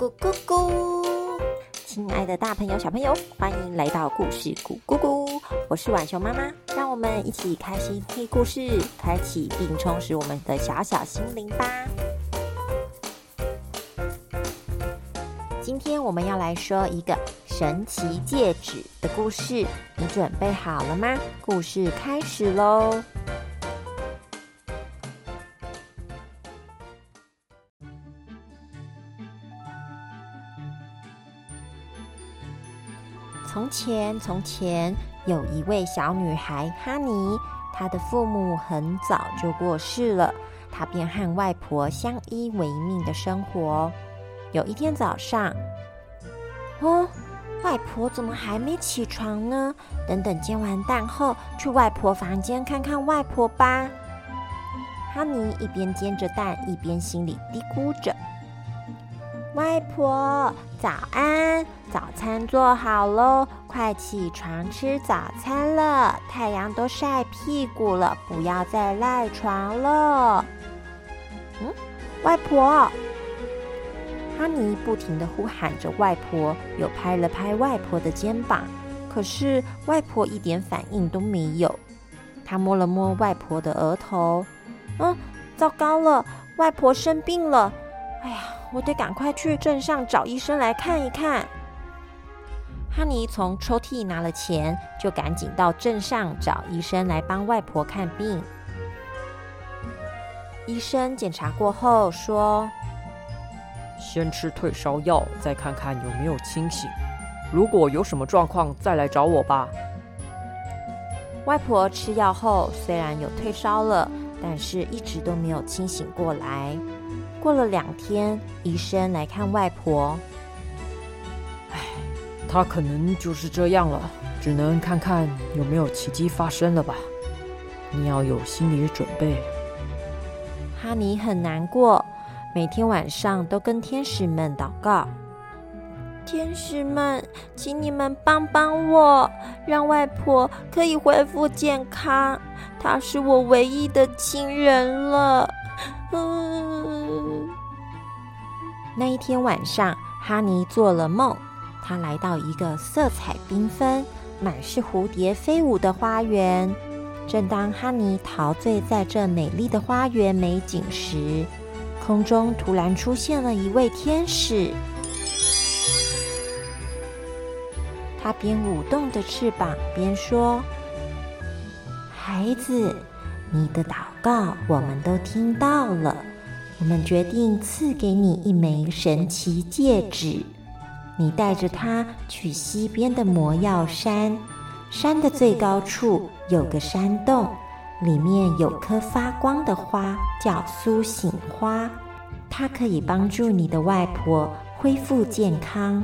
咕咕咕！亲爱的大朋友、小朋友，欢迎来到故事咕咕咕！我是浣熊妈妈，让我们一起开心听故事，开启并充实我们的小小心灵吧。今天我们要来说一个神奇戒指的故事，你准备好了吗？故事开始喽！前，从前有一位小女孩哈尼，她的父母很早就过世了，她便和外婆相依为命的生活。有一天早上，哦，外婆怎么还没起床呢？等等煎完蛋后，去外婆房间看看外婆吧。哈尼一边煎着蛋，一边心里嘀咕着。外婆，早安！早餐做好喽，快起床吃早餐了。太阳都晒屁股了，不要再赖床了。嗯，外婆，哈尼不停的呼喊着外婆，又拍了拍外婆的肩膀，可是外婆一点反应都没有。他摸了摸外婆的额头，嗯，糟糕了，外婆生病了。哎呀！我得赶快去镇上找医生来看一看。哈尼从抽屉拿了钱，就赶紧到镇上找医生来帮外婆看病。医生检查过后说：“先吃退烧药，再看看有没有清醒。如果有什么状况，再来找我吧。”外婆吃药后虽然有退烧了，但是一直都没有清醒过来。过了两天，医生来看外婆。唉，她可能就是这样了，只能看看有没有奇迹发生了吧。你要有心理准备。哈尼很难过，每天晚上都跟天使们祷告：“天使们，请你们帮帮我，让外婆可以恢复健康。她是我唯一的亲人了。”嗯，那一天晚上，哈尼做了梦，他来到一个色彩缤纷、满是蝴蝶飞舞的花园。正当哈尼陶醉在这美丽的花园美景时，空中突然出现了一位天使。他边舞动着翅膀边说：“孩子。”你的祷告我们都听到了，我们决定赐给你一枚神奇戒指。你带着它去西边的魔药山，山的最高处有个山洞，里面有颗发光的花，叫苏醒花，它可以帮助你的外婆恢复健康。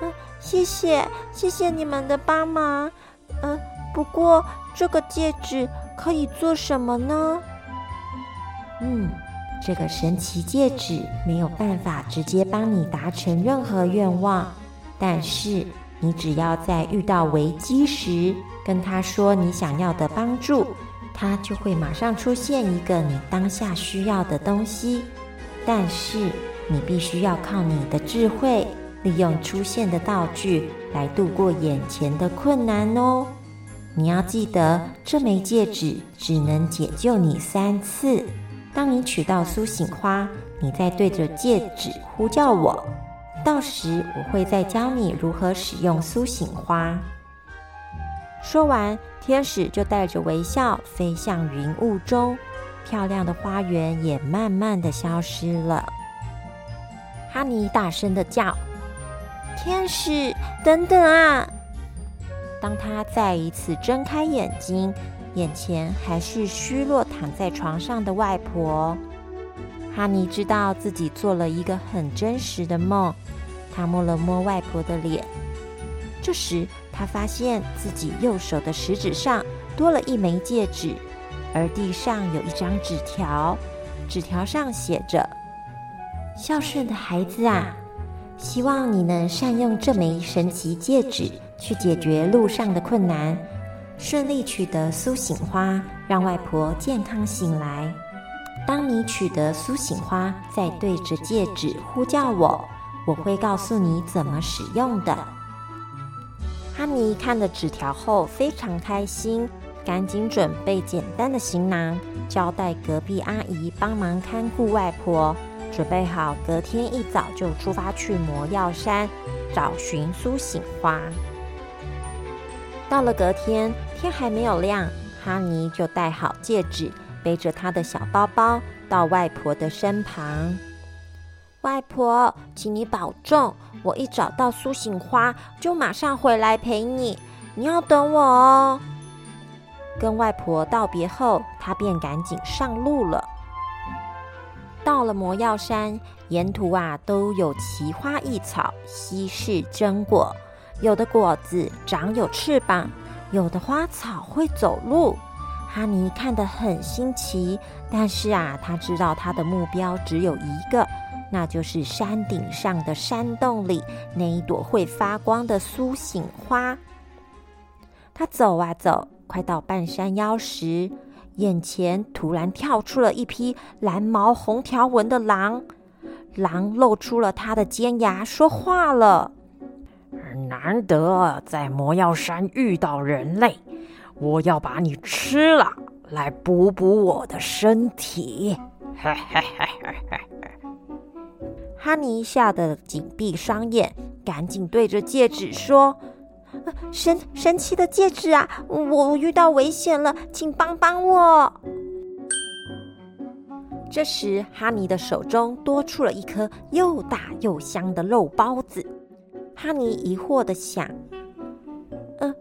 嗯，谢谢，谢谢你们的帮忙。嗯。不过，这个戒指可以做什么呢？嗯，这个神奇戒指没有办法直接帮你达成任何愿望，但是你只要在遇到危机时跟他说你想要的帮助，他就会马上出现一个你当下需要的东西。但是你必须要靠你的智慧，利用出现的道具来度过眼前的困难哦。你要记得，这枚戒指只能解救你三次。当你取到苏醒花，你再对着戒指呼叫我，到时我会再教你如何使用苏醒花。说完，天使就带着微笑飞向云雾中，漂亮的花园也慢慢的消失了。哈尼大声的叫：“天使，等等啊！”当他再一次睁开眼睛，眼前还是虚弱躺在床上的外婆。哈尼知道自己做了一个很真实的梦。他摸了摸外婆的脸，这时他发现自己右手的食指上多了一枚戒指，而地上有一张纸条，纸条上写着：“孝顺的孩子啊，希望你能善用这枚神奇戒指。”去解决路上的困难，顺利取得苏醒花，让外婆健康醒来。当你取得苏醒花，再对着戒指呼叫我，我会告诉你怎么使用的。哈尼看了纸条后非常开心，赶紧准备简单的行囊，交代隔壁阿姨帮忙看顾外婆，准备好隔天一早就出发去魔药山找寻苏醒花。到了隔天，天还没有亮，哈尼就戴好戒指。背着他的小包包到外婆的身旁。外婆，请你保重，我一找到苏醒花就马上回来陪你，你要等我哦。跟外婆道别后，他便赶紧上路了。到了魔药山，沿途啊都有奇花异草，稀世珍果。有的果子长有翅膀，有的花草会走路。哈尼看得很新奇，但是啊，他知道他的目标只有一个，那就是山顶上的山洞里那一朵会发光的苏醒花。他走啊走，快到半山腰时，眼前突然跳出了一匹蓝毛红条纹的狼，狼露出了它的尖牙，说话了：“难得在魔药山遇到人类。”我要把你吃了，来补补我的身体。哈尼吓得紧闭双眼，赶紧对着戒指说：“神神奇的戒指啊，我遇到危险了，请帮帮我。”这时，哈尼的手中多出了一颗又大又香的肉包子。哈尼疑惑的想。呃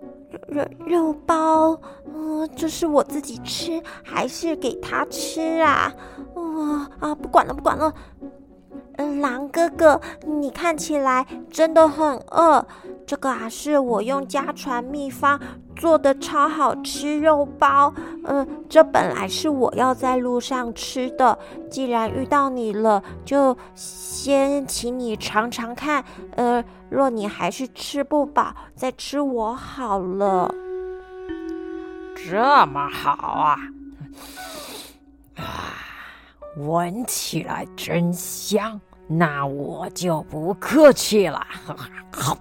肉肉包，嗯，这是我自己吃还是给他吃啊？啊啊，不管了，不管了。嗯，狼哥哥，你看起来真的很饿。这个啊，是我用家传秘方做的超好吃肉包。嗯，这本来是我要在路上吃的，既然遇到你了，就先请你尝尝看。呃，若你还是吃不饱，再吃我好了。这么好啊！啊。闻起来真香，那我就不客气了。好，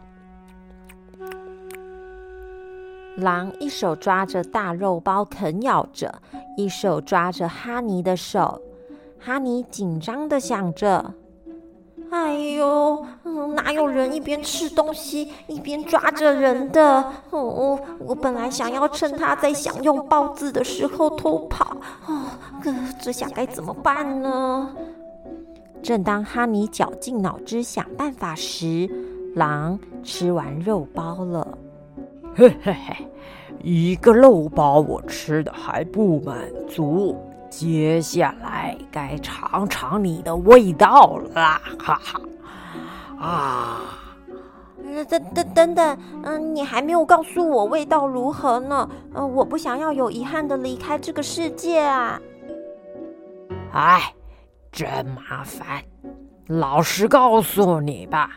狼一手抓着大肉包啃咬着，一手抓着哈尼的手。哈尼紧张的想着。哎呦，哪有人一边吃东西一边抓着人的？哦，我本来想要趁他在享用包子的时候偷跑，哦，这下该怎么办呢？正当哈尼绞尽脑汁想办法时，狼吃完肉包了。嘿嘿嘿，一个肉包我吃的还不满足。接下来该尝尝你的味道啦，哈哈！啊，等等等等，嗯，你还没有告诉我味道如何呢？嗯，我不想要有遗憾的离开这个世界啊！哎，真麻烦。老实告诉你吧，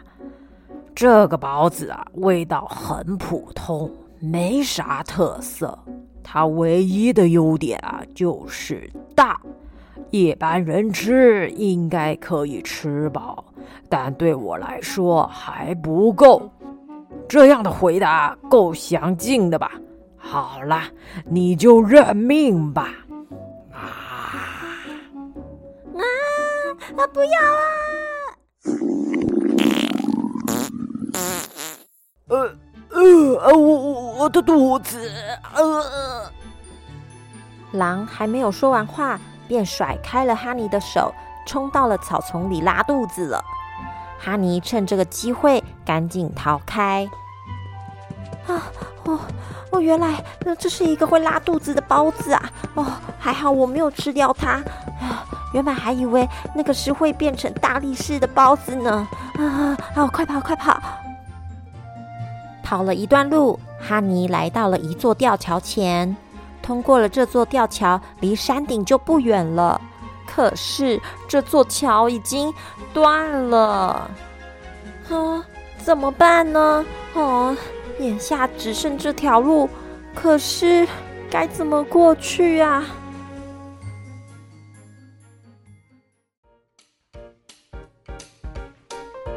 这个包子啊，味道很普通，没啥特色。它唯一的优点啊，就是大，一般人吃应该可以吃饱，但对我来说还不够。这样的回答够详尽的吧？好了，你就认命吧。啊啊啊！不要啊！呃。呃，我我我的肚子，呃。狼还没有说完话，便甩开了哈尼的手，冲到了草丛里拉肚子了。哈尼趁这个机会赶紧逃开。啊，哦哦，原来这是一个会拉肚子的包子啊！哦，还好我没有吃掉它。啊，原本还以为那个是会变成大力士的包子呢。啊啊，快跑快跑！跑了一段路，哈尼来到了一座吊桥前。通过了这座吊桥，离山顶就不远了。可是这座桥已经断了，啊，怎么办呢？哦，眼下只剩这条路，可是该怎么过去啊？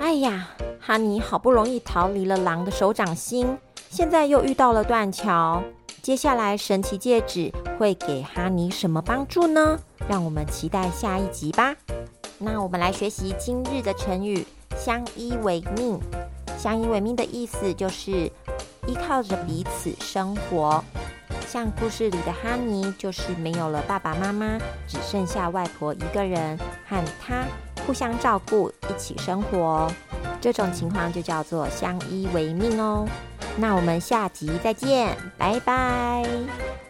哎呀，哈尼好不容易逃离了狼的手掌心，现在又遇到了断桥。接下来神奇戒指会给哈尼什么帮助呢？让我们期待下一集吧。那我们来学习今日的成语“相依为命”。相依为命的意思就是依靠着彼此生活。像故事里的哈尼，就是没有了爸爸妈妈，只剩下外婆一个人和他互相照顾，一起生活。这种情况就叫做相依为命哦。那我们下集再见，拜拜。